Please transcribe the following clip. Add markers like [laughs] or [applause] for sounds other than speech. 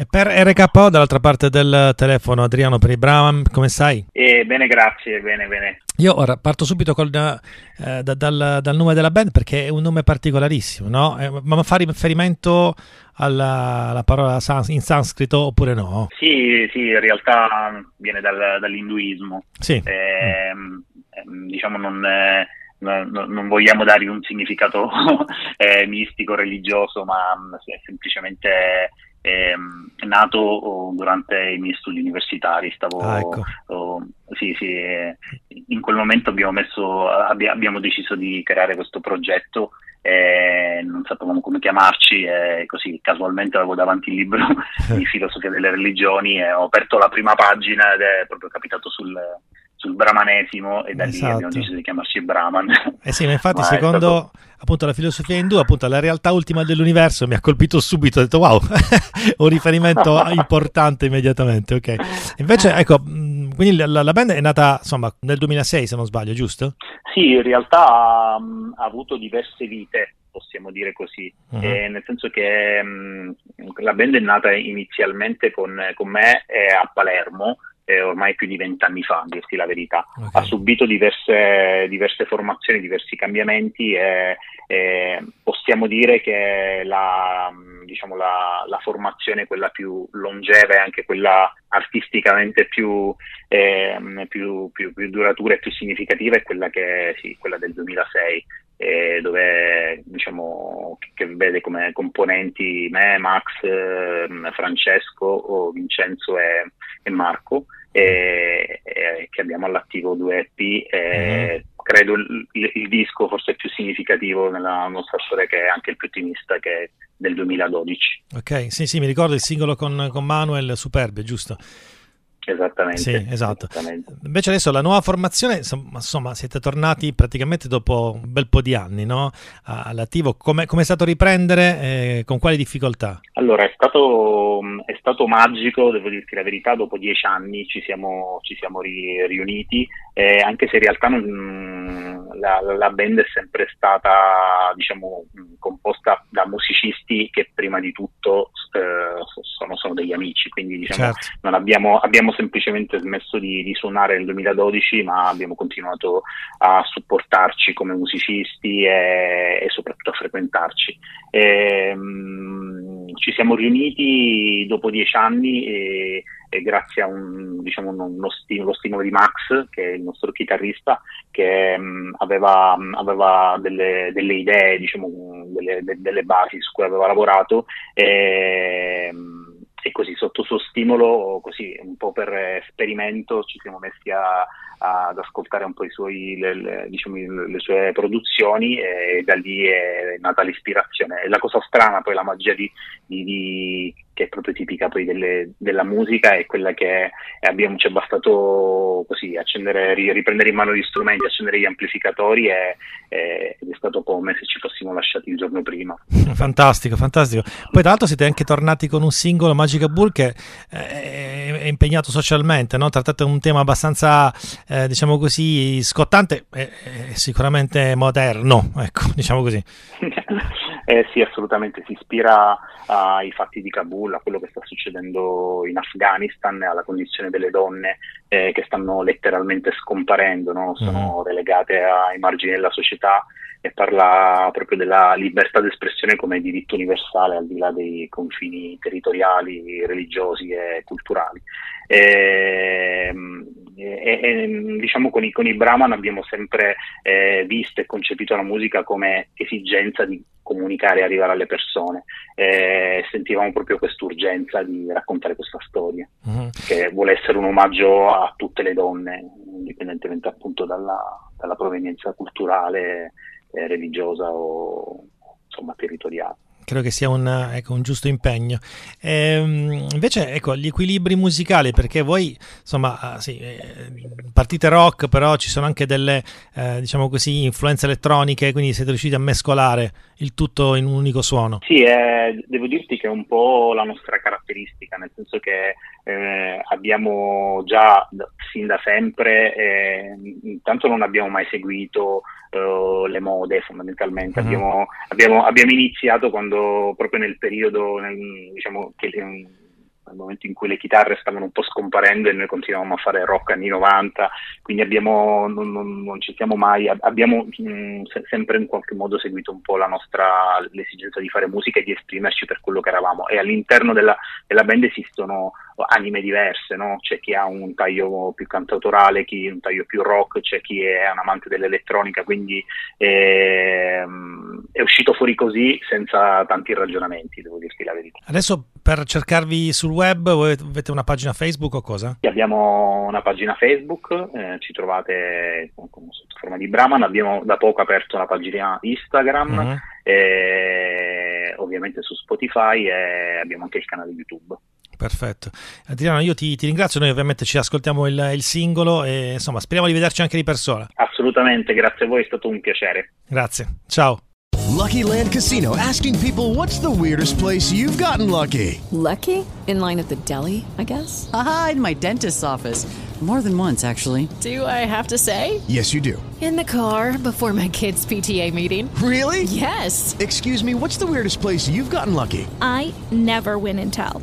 E per RKO, dall'altra parte del telefono, Adriano Peribram, come stai? Eh, bene, grazie, bene, bene. Io ora parto subito col, eh, da, dal, dal, nome della band perché è un nome particolarissimo, no? Eh, ma fa riferimento alla, alla parola sans- in sanscrito oppure no? Sì, sì, in realtà viene dal, dall'induismo. Sì. Eh, mm. Diciamo non... Eh, non vogliamo dargli un significato [laughs] eh, mistico, religioso, ma mm, è semplicemente eh, nato durante i miei studi universitari. Stavo, ah, ecco. oh, sì, sì, in quel momento abbiamo, messo, abbiamo deciso di creare questo progetto e non sapevamo come chiamarci e così casualmente avevo davanti il libro [laughs] di filosofia delle religioni e ho aperto la prima pagina ed è proprio capitato sul, sul brahmanesimo e da esatto. lì abbiamo deciso di chiamarci Brahman. [laughs] Eh sì, ma infatti [laughs] ma secondo stato... appunto la filosofia indù, appunto la realtà ultima dell'universo mi ha colpito subito, ho detto wow, [laughs] un riferimento importante immediatamente, ok. Invece ecco, quindi la, la, band è nata insomma nel 2006 se non sbaglio, giusto? Sì, in realtà um, ha avuto diverse vite possiamo dire così, uh-huh. eh, nel senso che mh, la band è nata inizialmente con, con me eh, a Palermo, eh, ormai più di vent'anni fa, a dirti la verità. Okay. Ha subito diverse, diverse, formazioni, diversi cambiamenti e, e possiamo dire che la, diciamo, la, la, formazione, quella più longeva e anche quella artisticamente più, eh, più, più, più, duratura e più significativa è quella, che, sì, quella del 2006. Eh, dove diciamo che vede come componenti me, Max, eh, Francesco, Vincenzo e, e Marco e, e che abbiamo all'attivo due EP e mm. credo il, il, disco forse più significativo nella nostra storia che è anche il più ottimista che è del 2012 ok sì sì mi ricordo il singolo con, con Manuel Superbia giusto Esattamente. Sì, esatto. Esattamente. Invece adesso la nuova formazione, insomma, siete tornati praticamente dopo un bel po' di anni no? all'attivo. Come è stato riprendere? Eh, con quali difficoltà? Allora, è stato, è stato, magico, devo dirti la verità, dopo dieci anni ci siamo, ci siamo ri, riuniti, eh, anche se in realtà non, la, la, band è sempre stata diciamo, composta da musicisti che prima di tutto eh, sono, sono, degli amici, quindi diciamo, certo. non abbiamo, abbiamo semplicemente smesso di, di, suonare nel 2012, ma abbiamo continuato a supportarci come musicisti e, e soprattutto a frequentarci. E, um, ci siamo riuniti dopo dieci anni e, e grazie a un, diciamo, uno stimolo, stimolo, di Max, che è il nostro chitarrista, che um, aveva, aveva delle, delle, idee, diciamo, delle, delle, basi su cui aveva lavorato. E, um, e così sotto suo stimolo, così un po' per esperimento, ci siamo messi a, ad ascoltare un po' suoi, le, le, diciamo, le, sue produzioni e da lì è nata l'ispirazione. E la cosa strana, poi la magia di, di, di che è proprio tipica delle, della musica è quella che abbiamo, ci è bastato così accendere, riprendere in mano gli strumenti, accendere gli amplificatori e, e, ed è stato come se ci fossimo lasciati il giorno prima. Fantastico, fantastico. Poi tra l'altro siete anche tornati con un singolo Magica Bull che è, è impegnato socialmente, no? trattate un tema abbastanza, eh, diciamo così, scottante e sicuramente moderno, ecco, [laughs] diciamo così. [laughs] Eh sì, assolutamente, si ispira ai fatti di Kabul, a quello che sta succedendo in Afghanistan, alla condizione delle donne eh, che stanno letteralmente scomparendo, no? sono mm. relegate ai margini della società e parla proprio della libertà d'espressione come diritto universale al di là dei confini territoriali, religiosi e culturali. E, e, e, diciamo con i, con i Brahman abbiamo sempre eh, visto e concepito la musica come esigenza di comunicare e arrivare alle persone. Eh, sentivamo proprio quest'urgenza di raccontare questa storia, uh-huh. che vuole essere un omaggio a tutte le donne, indipendentemente appunto dalla, dalla provenienza culturale, eh, religiosa o insomma territoriale credo che sia un, ecco, un giusto impegno. Ehm, invece, ecco, gli equilibri musicali, perché voi, insomma, ah, sì, eh, partite rock, però ci sono anche delle, eh, diciamo così, influenze elettroniche, quindi siete riusciti a mescolare il tutto in un unico suono. Sì, eh, devo dirti che è un po' la nostra caratteristica, nel senso che eh, abbiamo già sin da sempre, eh, intanto non abbiamo mai seguito uh, le mode fondamentalmente. Uh-huh. Abbiamo, abbiamo, abbiamo, iniziato quando proprio nel periodo, nel, diciamo che nel momento in cui le chitarre stavano un po' scomparendo e noi continuavamo a fare rock anni 90, quindi abbiamo, non, non, non ci siamo mai, abbiamo mh, mm, se, sempre in qualche modo seguito un po' la nostra, l'esigenza di fare musica e di esprimerci per quello che eravamo e all'interno della, della band esistono anime diverse, no? c'è chi ha un taglio più cantautorale, chi un taglio più rock, c'è chi è un amante dell'elettronica, quindi ehm, è uscito fuori così senza tanti ragionamenti, devo dirti la verità. Adesso per cercarvi sul web avete una pagina Facebook o cosa? Sì, abbiamo una pagina Facebook, eh, ci trovate sotto forma di Brahman, abbiamo da poco aperto una pagina Instagram, uh-huh. e, ovviamente su Spotify e abbiamo anche il canale YouTube. Perfetto. Adriano, io ti, ti, ringrazio, noi ovviamente ci ascoltiamo il, il, singolo e insomma speriamo di vederci anche di persona. Assolutamente, grazie a voi, è stato un piacere. Grazie, ciao. Lucky Land Casino, asking people what's the weirdest place you've gotten lucky? Lucky? In line at the deli, I guess? Aha, in my dentist's office. More than once, actually. Do I have to say? Yes, you do. In the car before my kids' PTA meeting. Really? Yes. Excuse me, what's the weirdest place you've gotten lucky? I never win and tell.